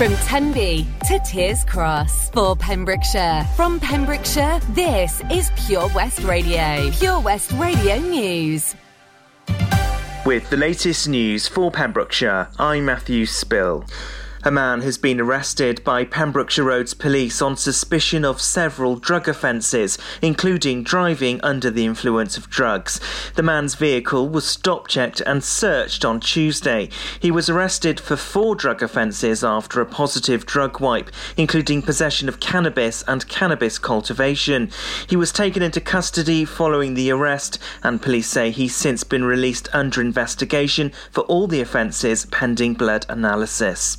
From Tenby to Tiers Cross for Pembrokeshire. From Pembrokeshire, this is Pure West Radio. Pure West Radio News. With the latest news for Pembrokeshire, I'm Matthew Spill. A man has been arrested by Pembrokeshire Roads Police on suspicion of several drug offences, including driving under the influence of drugs. The man's vehicle was stop checked and searched on Tuesday. He was arrested for four drug offences after a positive drug wipe, including possession of cannabis and cannabis cultivation. He was taken into custody following the arrest, and police say he's since been released under investigation for all the offences pending blood analysis.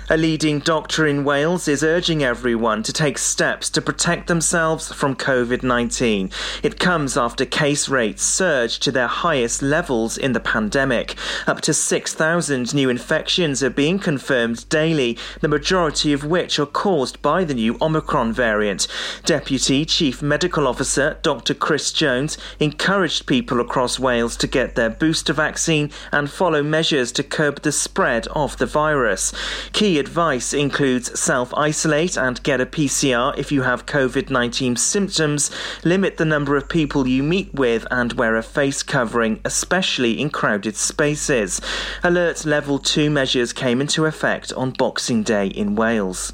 A leading doctor in Wales is urging everyone to take steps to protect themselves from COVID 19. It comes after case rates surged to their highest levels in the pandemic. Up to 6,000 new infections are being confirmed daily, the majority of which are caused by the new Omicron variant. Deputy Chief Medical Officer Dr. Chris Jones encouraged people across Wales to get their booster vaccine and follow measures to curb the spread of the virus. Key advice includes self isolate and get a PCR if you have COVID 19 symptoms, limit the number of people you meet with, and wear a face covering, especially in crowded spaces. Alert Level 2 measures came into effect on Boxing Day in Wales.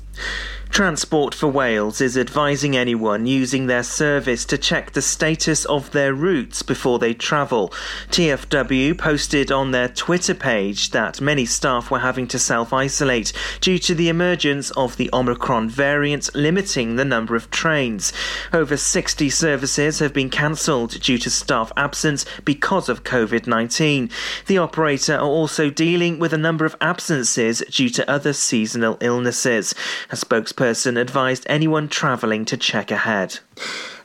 Transport for Wales is advising anyone using their service to check the status of their routes before they travel. TFW posted on their Twitter page that many staff were having to self isolate due to the emergence of the Omicron variant, limiting the number of trains. Over 60 services have been cancelled due to staff absence because of COVID 19. The operator are also dealing with a number of absences due to other seasonal illnesses. A spokesperson spokesperson advised anyone travelling to check ahead.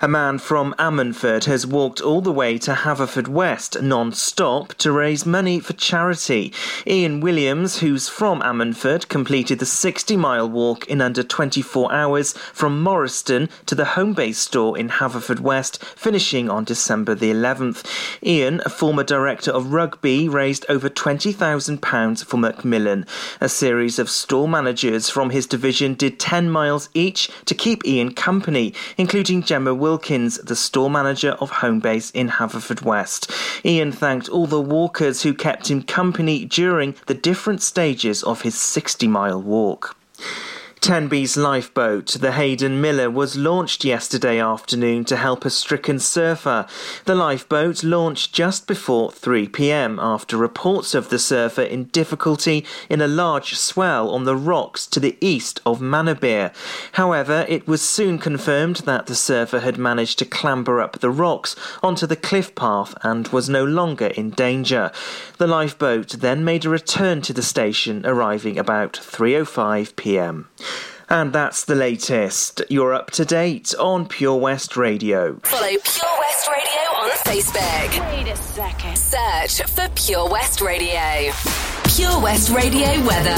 A man from Ammanford has walked all the way to Haverfordwest non-stop to raise money for charity. Ian Williams, who's from Ammanford, completed the 60-mile walk in under 24 hours from Morriston to the Homebase store in Haverfordwest, finishing on December the 11th. Ian, a former director of rugby, raised over £20,000 for Macmillan. A series of store managers from his division did 10 miles each to keep Ian company, including Gemma Wilkins, the store manager of Homebase in Haverfordwest. Ian thanked all the walkers who kept him company during the different stages of his 60 mile walk. Tenby's lifeboat, the Haydn Miller, was launched yesterday afternoon to help a stricken surfer. The lifeboat launched just before 3 pm after reports of the surfer in difficulty in a large swell on the rocks to the east of Manorbier. However, it was soon confirmed that the surfer had managed to clamber up the rocks onto the cliff path and was no longer in danger. The lifeboat then made a return to the station, arriving about 3:05 pm. And that's the latest. You're up to date on Pure West Radio. Follow Pure West Radio on Facebook. Wait a second. Search for Pure West Radio. Pure West Radio weather.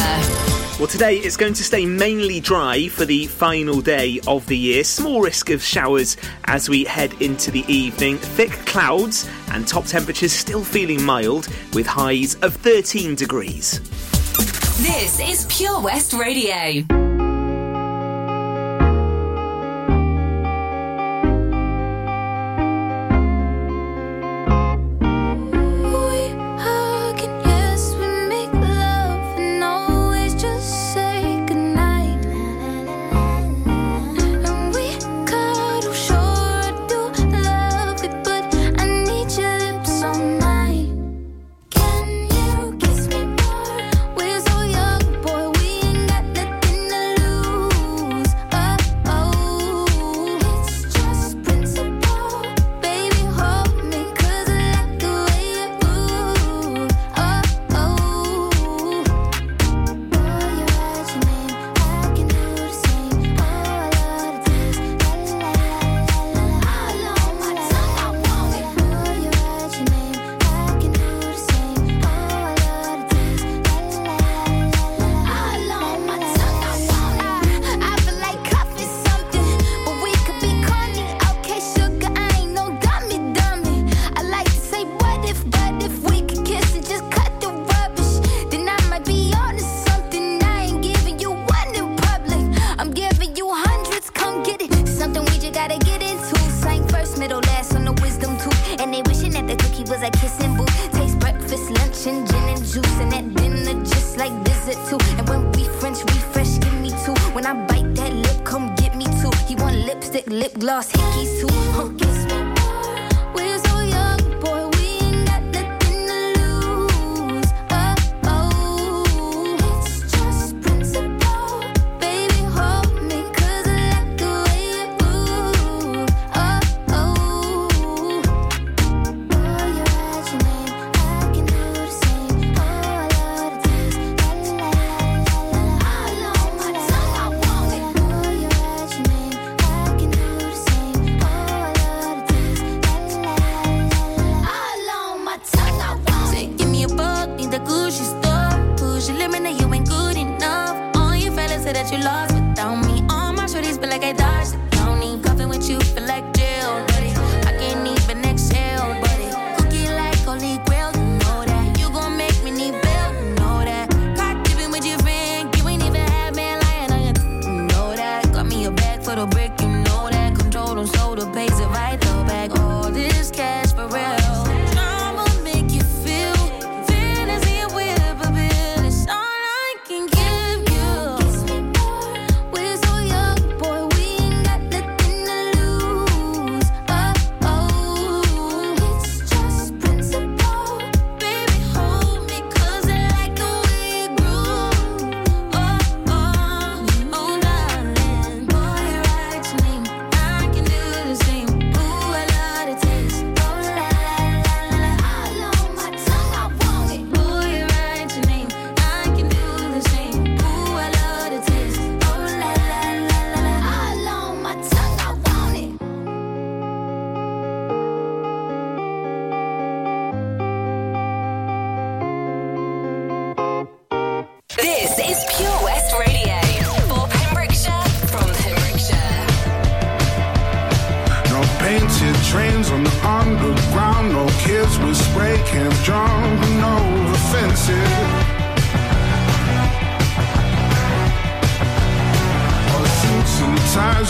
Well, today it's going to stay mainly dry for the final day of the year. Small risk of showers as we head into the evening. Thick clouds and top temperatures still feeling mild with highs of 13 degrees. This is Pure West Radio.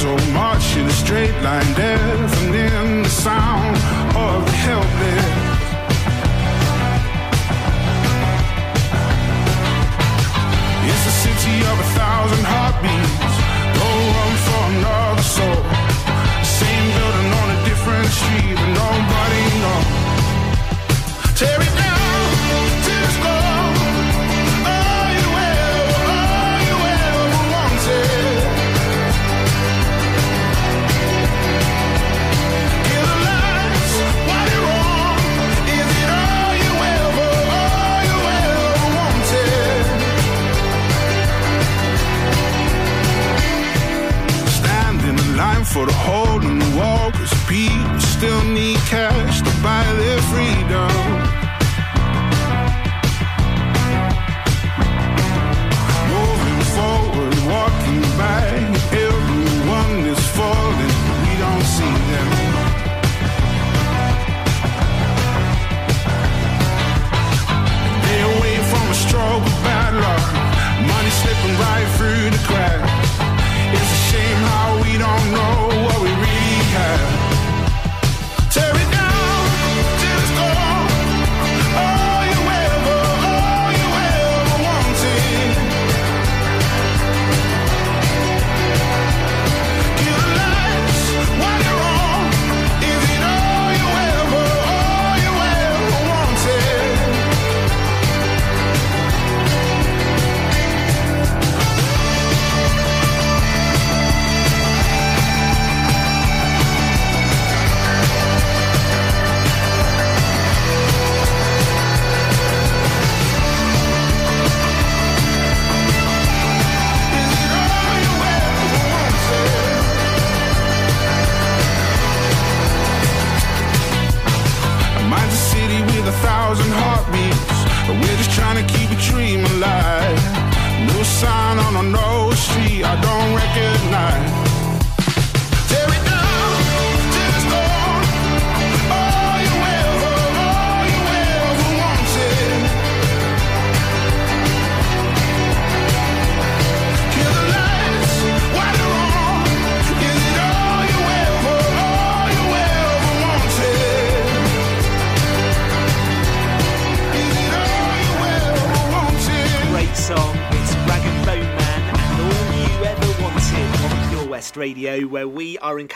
so much in a straight line deafening the sound of the helpless. It's a city of a thousand heartbeats. still need cash to buy their freedom.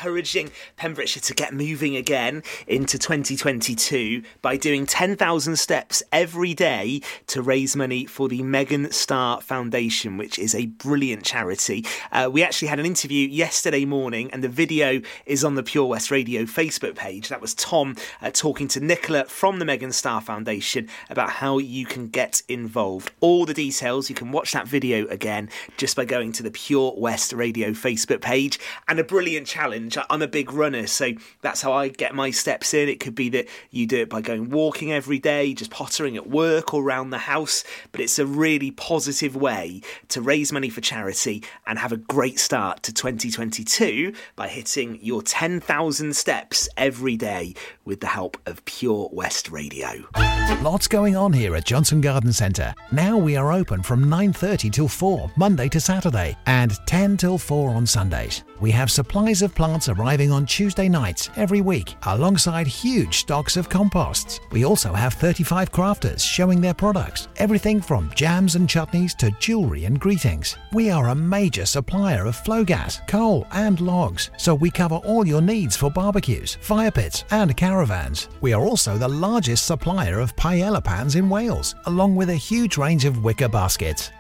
Encouraging Pembrokeshire to get moving again into 2022 by doing 10,000 steps every day to raise money for the Megan Star Foundation, which is a brilliant charity. Uh, we actually had an interview yesterday morning, and the video is on the Pure West Radio Facebook page. That was Tom uh, talking to Nicola from the Megan Star Foundation about how you can get involved. All the details, you can watch that video again just by going to the Pure West Radio Facebook page. And a brilliant challenge. I'm a big runner, so that's how I get my steps in. It could be that you do it by going walking every day, just pottering at work or around the house, but it's a really positive way to raise money for charity and have a great start to 2022 by hitting your 10,000 steps every day with the help of Pure West Radio. Lots going on here at Johnston Garden Centre. Now we are open from 9:30 till 4 Monday to Saturday and 10 till 4 on Sundays. We have supplies of plants arriving on Tuesday nights every week alongside huge stocks of composts. We also have 35 crafters showing their products, everything from jams and chutneys to jewellery and greetings. We are a major supplier of Flogas, coal and logs, so we cover all your needs for barbecues, fire pits and caravans. We are also the largest supplier of paella pans in Wales, along with a huge range of wicker baskets.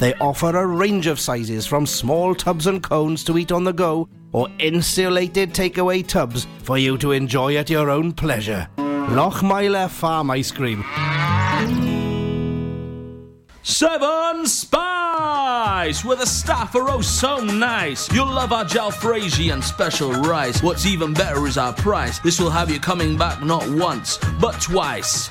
They offer a range of sizes from small tubs and cones to eat on the go or insulated takeaway tubs for you to enjoy at your own pleasure. Lochmeyler Farm Ice Cream. Seven Spice! Where the staff are oh so nice. You'll love our jalfrezi and special rice. What's even better is our price. This will have you coming back not once, but twice.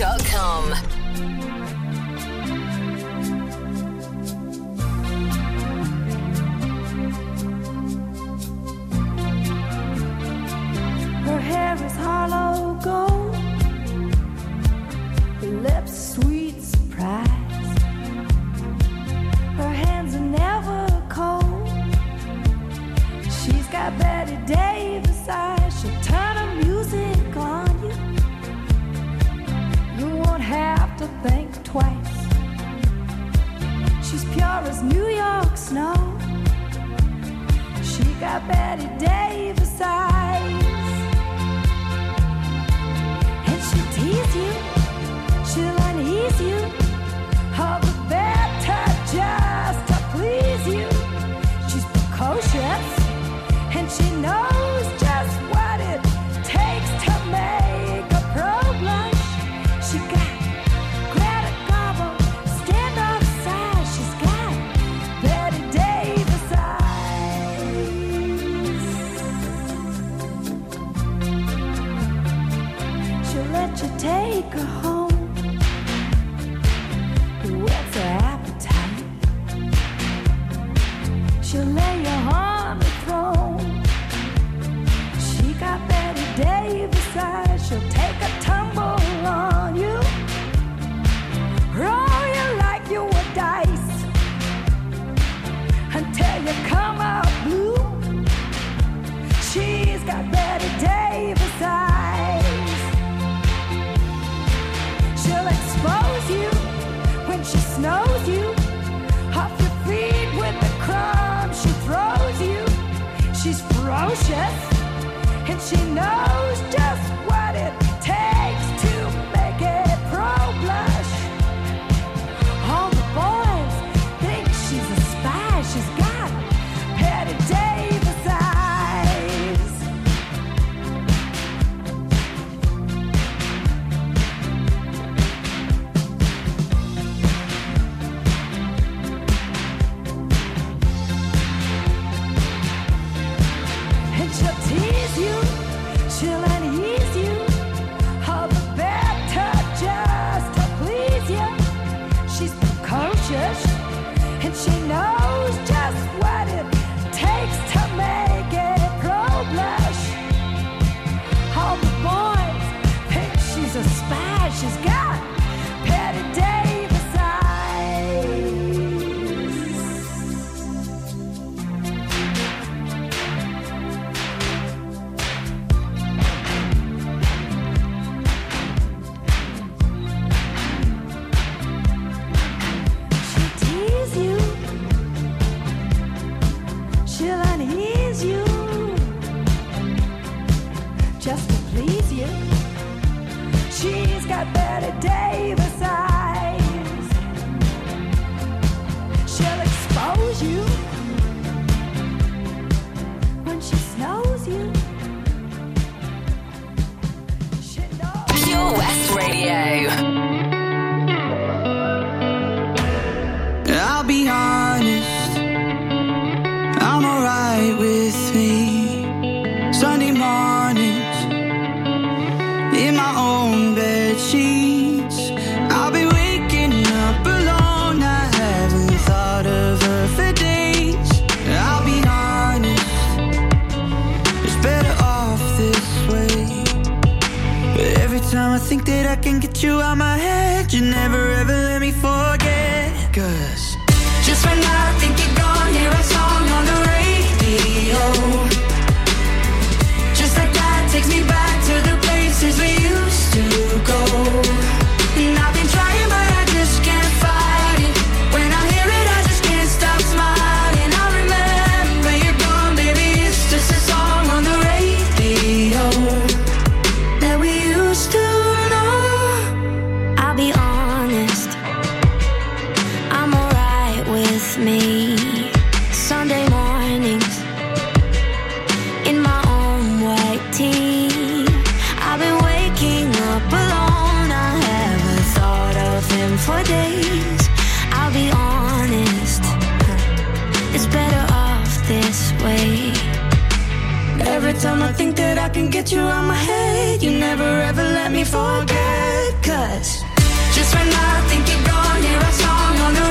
Her hair is hollow gold, her lips sweet surprise. Her hands are never cold. She's got Bette Davis eyes. Turn have to think twice. She's pure as New York snow. She got Bette Davis eyes. And she'll tease you, she'll unease you. All the better just time I think that I can get you out my head, you never ever let me forget. Cause just when I think you're gone, here I song on the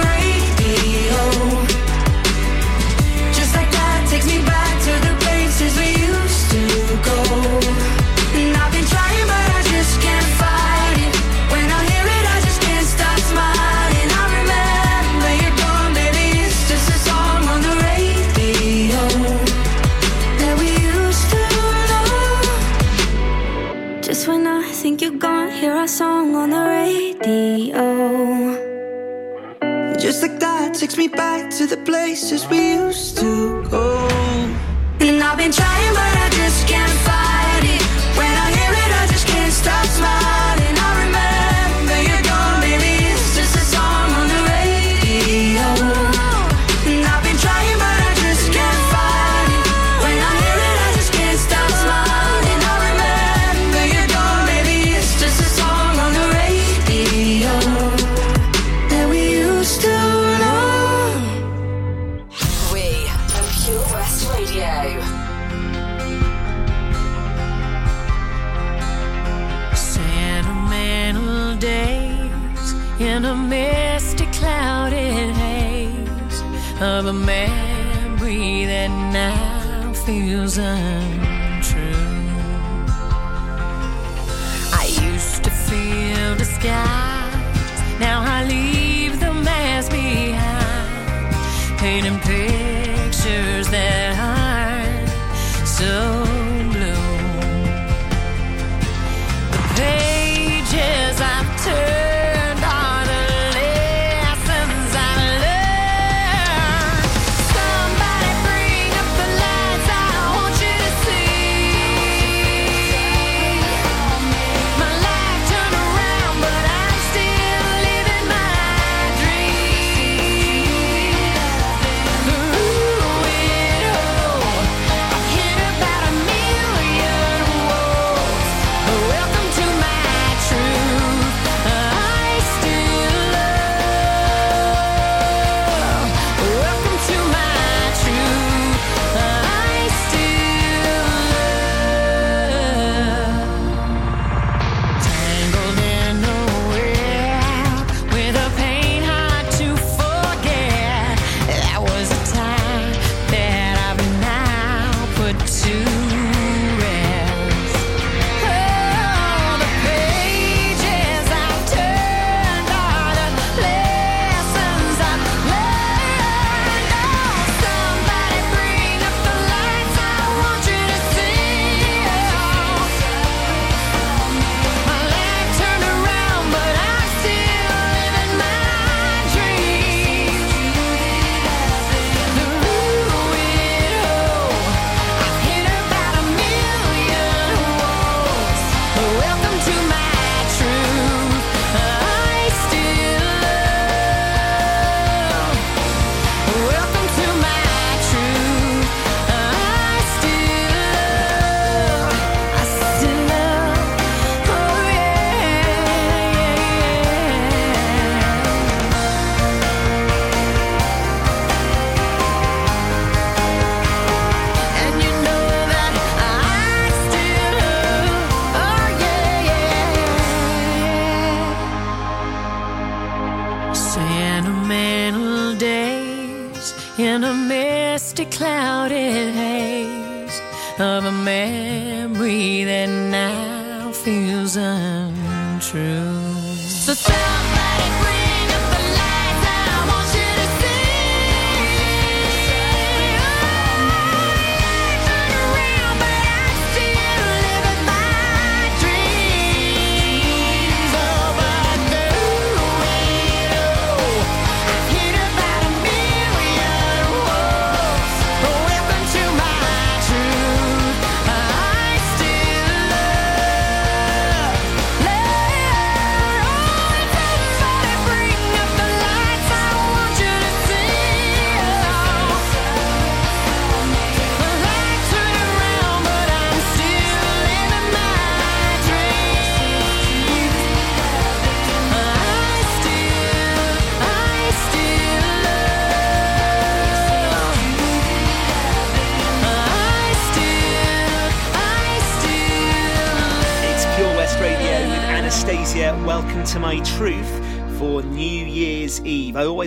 takes me back to the places we used to go. And I've been trying, but I. reason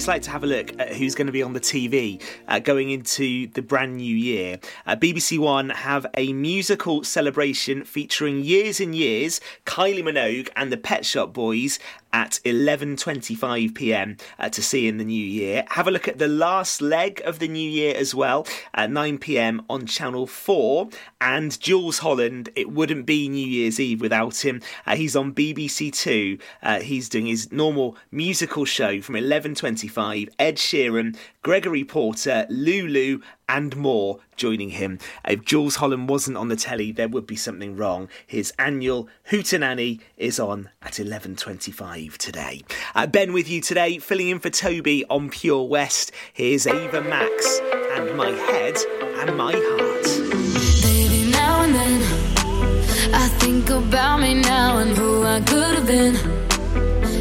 always like to have a look at who's going to be on the TV uh, going into the brand new year. Uh, BBC One have a musical celebration featuring Years and Years, Kylie Minogue, and the Pet Shop Boys at 11:25 p.m. Uh, to see in the new year. Have a look at the last leg of the new year as well at 9 p.m. on Channel 4. And Jools Holland, it wouldn't be New Year's Eve without him. Uh, he's on BBC Two. Uh, he's doing his normal musical show from 11:25. Ed Sheeran, Gregory Porter, Lulu, and more joining him. If Jools Holland wasn't on the telly, there would be something wrong. His annual Hootenanny is on at 11.25 today. Uh, ben with you today, filling in for Toby on Pure West. Here's Ava Max and My Head and My Heart. Baby, now and then I think about me now and who I could have been.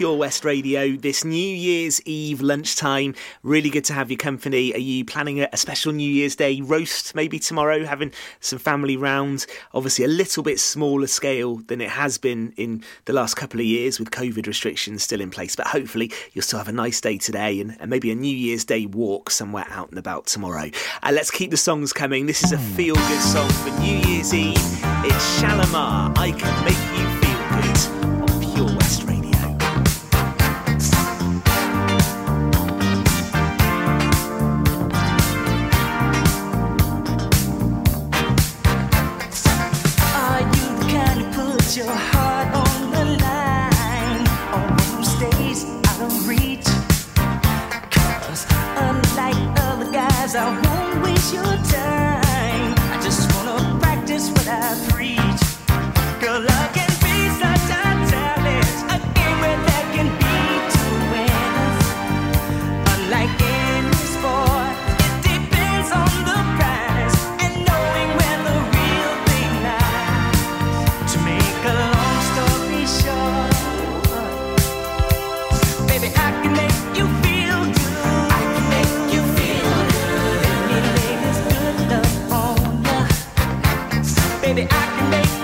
Pure West Radio this New Year's Eve lunchtime. Really good to have your company. Are you planning a, special New Year's Day roast maybe tomorrow? Having some family round? Obviously, a little bit smaller scale than it has been in the last couple of years with COVID restrictions still in place. But hopefully, you'll still have a nice day today and, and maybe a New Year's Day walk somewhere out and about tomorrow. Uh, let's keep the songs coming. This is a feel good song for New Year's Eve. It's Shalamar. I can make baby, I can make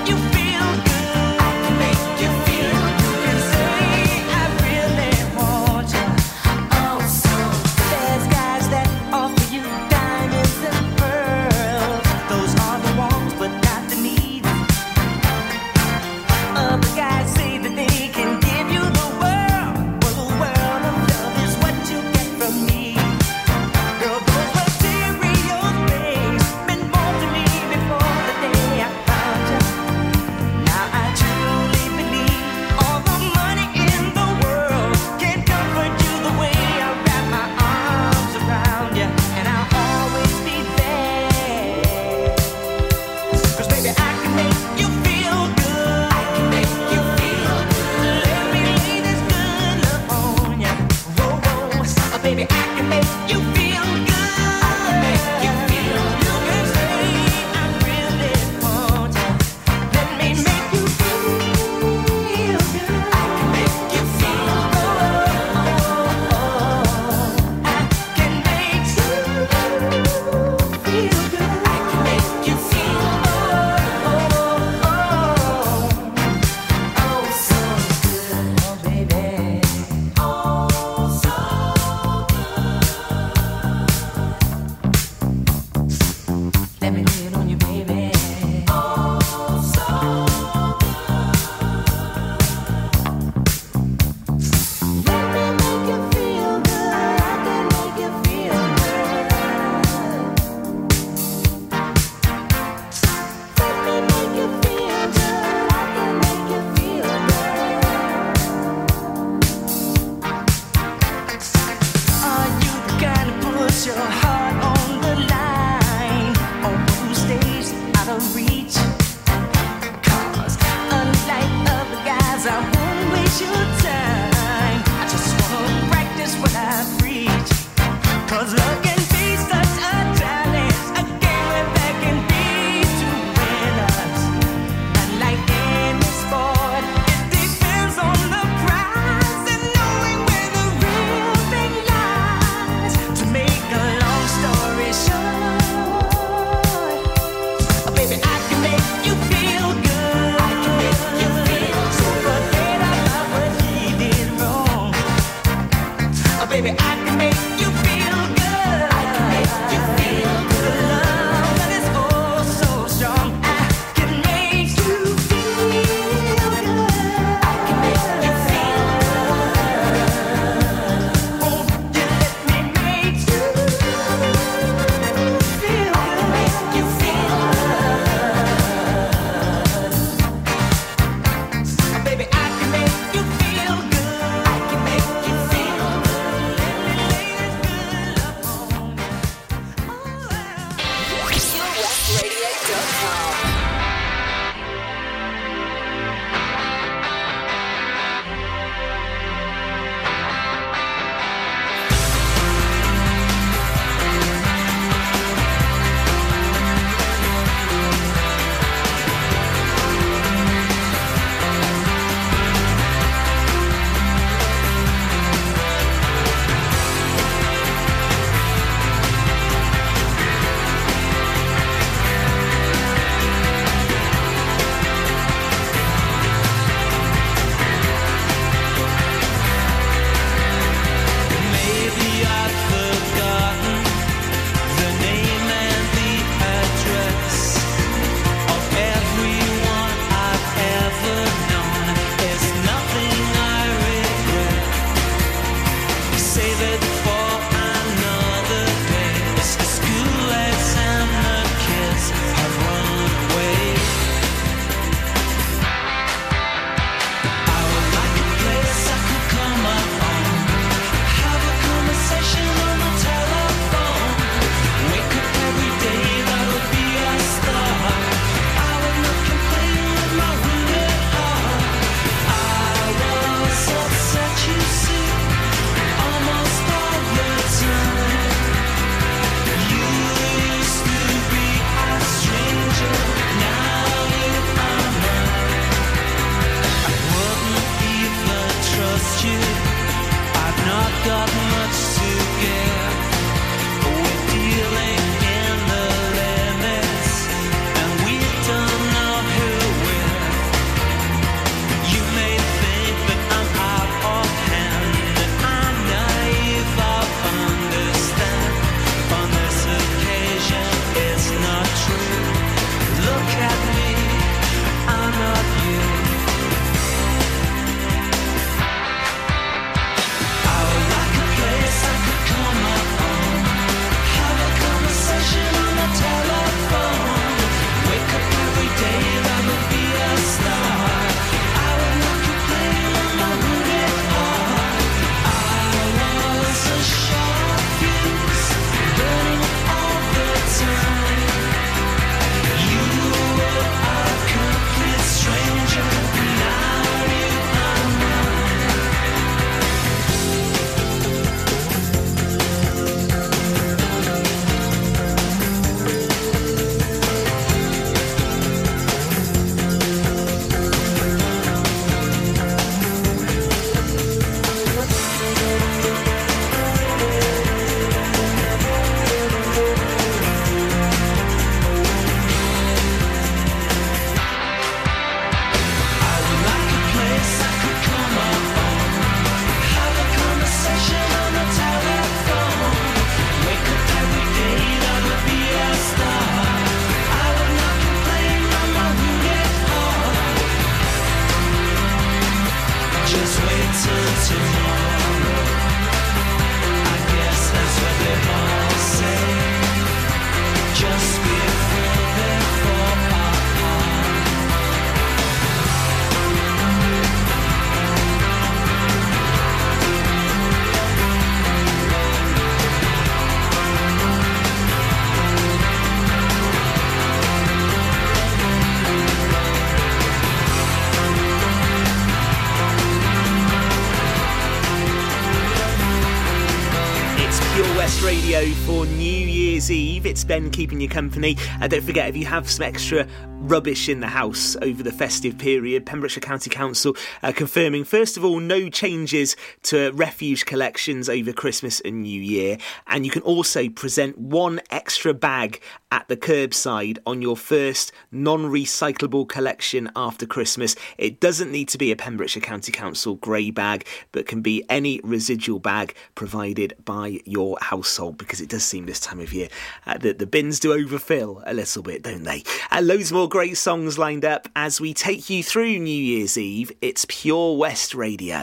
Ben keeping you company. And don't forget, if you have some extra rubbish in the house over the festive period, Pembrokeshire County Council uh, confirming, first of all, no changes to refuge collections over Christmas and New Year. And you can also present one extra bag at the curbside on your first non recyclable collection after Christmas. It doesn't need to be a Pembrokeshire County Council grey bag, but can be any residual bag provided by your household because it does seem this time of year uh, that the bins do overfill a little bit, don't they? And loads more great songs lined up as we take you through New Year's Eve. It's Pure West Radio.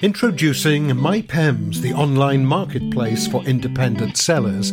Introducing MyPems, the online marketplace for independent sellers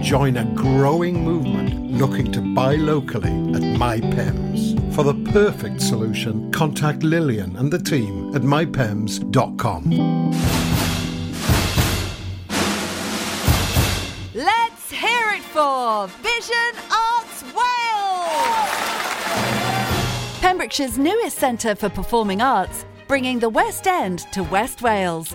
join a growing movement looking to buy locally at MyPems. For the perfect solution, contact Lillian and the team at mypems.com. Let's hear it for Vision Arts Wales! Pembrokeshire's newest centre for performing arts, bringing the West End to West Wales,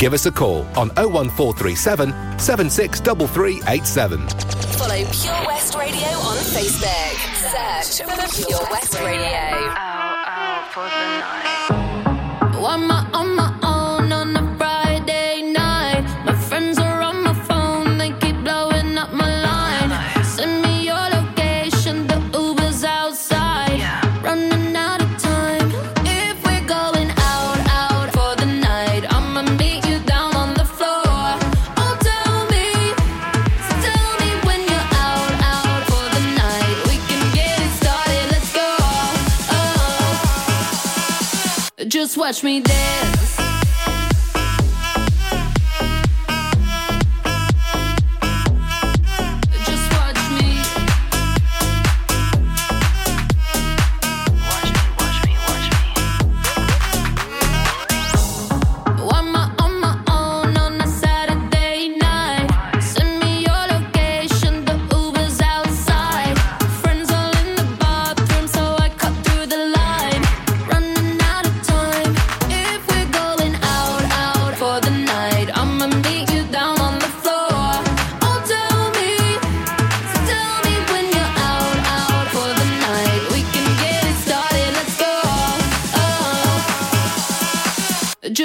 Give us a call on 01437 763387. Follow Pure West Radio on Facebook. Search for Pure West Radio. Why am I on my Watch me dance.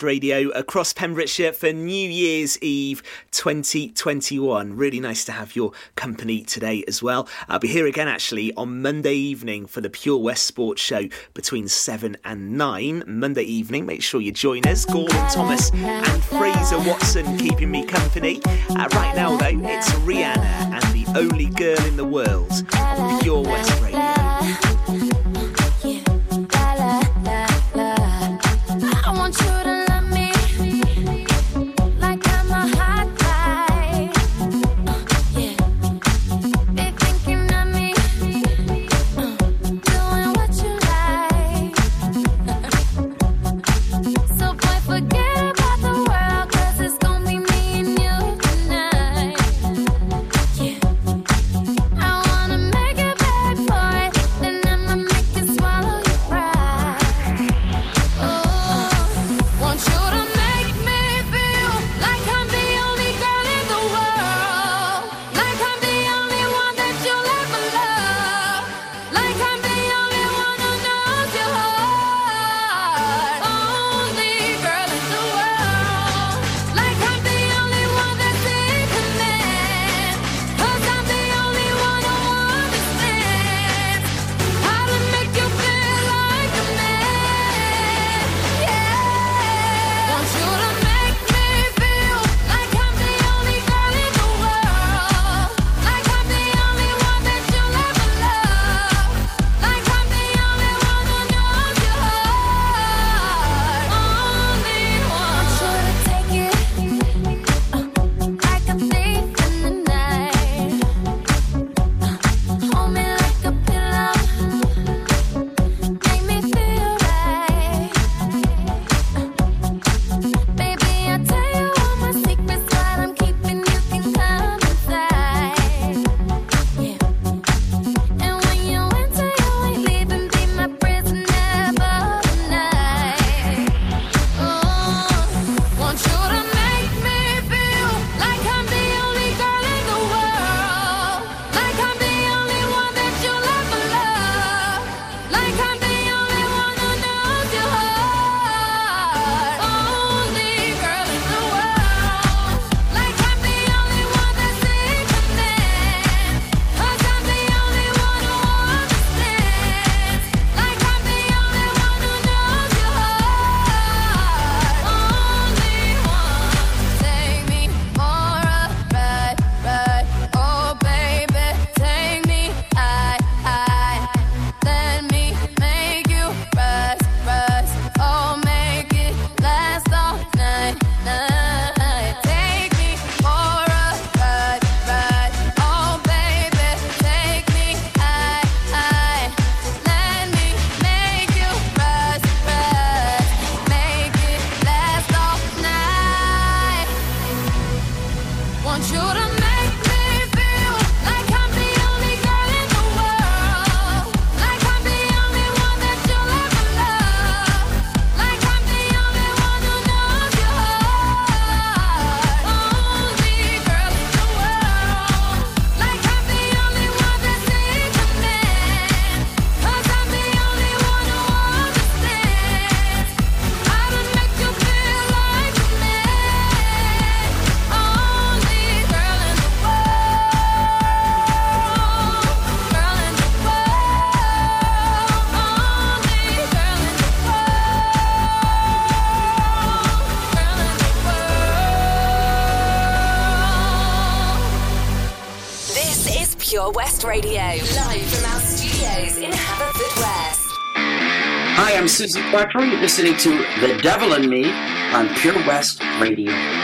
Podcast Radio across Pembrokeshire for New Year's Eve 2021. Really nice to have your company today as well. I'll be here again actually on Monday evening for the Pure West Sports Show between 7 and 9. Monday evening, make sure you join us. Gordon Thomas and Fraser Watson keeping me company. Uh, right now, though, it's Rihanna and the only girl in the world on Pure West Radio. I'm Quattro. You're listening to The Devil in Me on Pure West Radio.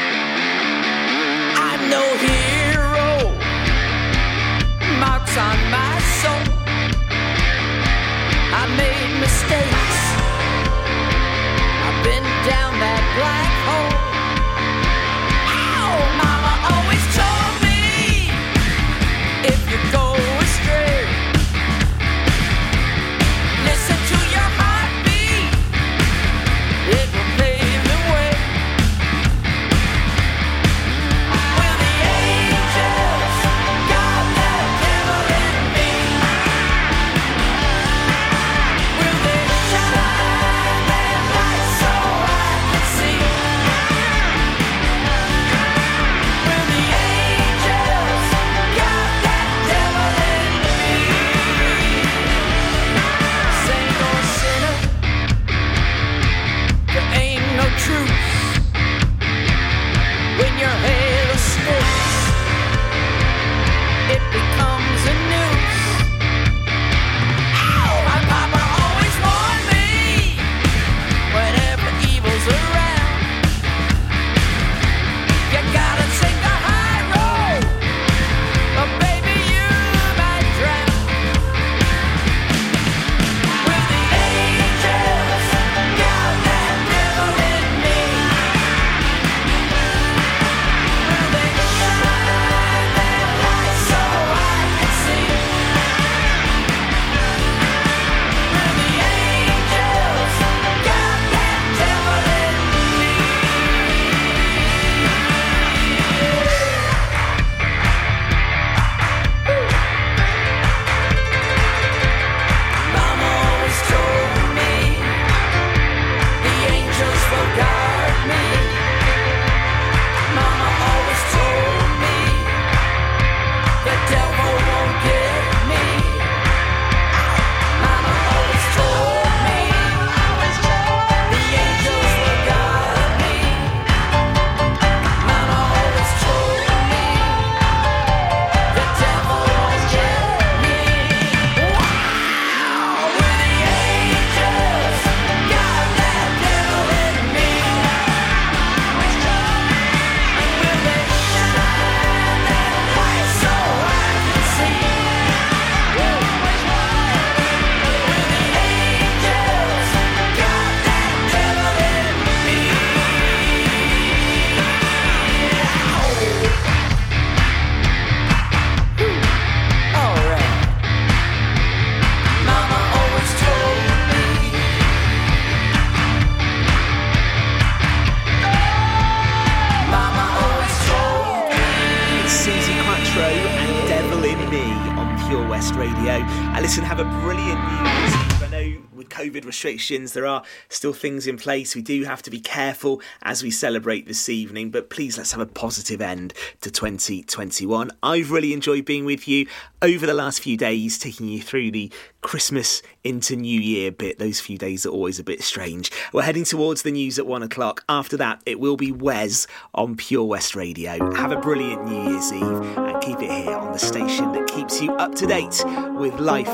Restrictions, there are still things in place. We do have to be careful as we celebrate this evening, but please let's have a positive end to 2021. I've really enjoyed being with you over the last few days, taking you through the Christmas into New Year bit. Those few days are always a bit strange. We're heading towards the news at one o'clock. After that, it will be Wes on Pure West Radio. Have a brilliant New Year's Eve and keep it here on the station that keeps you up to date with life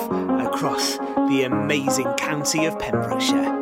across the amazing county of Pembrokeshire.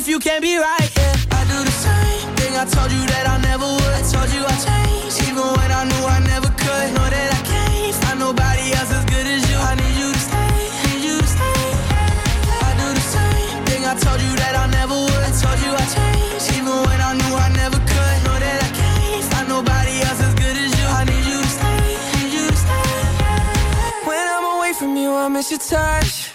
If you can't be right, yeah. I do the same thing I told you that I never would. I told you I changed, even when I knew I never could. Know that I can't find nobody else as good as you. I need you to stay, need you to stay. I do the same thing I told you that I never would. I told you I changed, even when I knew I never could. Know that I can't find nobody else as good as you. I need you to stay, need you to stay. When I'm away from you, I miss your touch.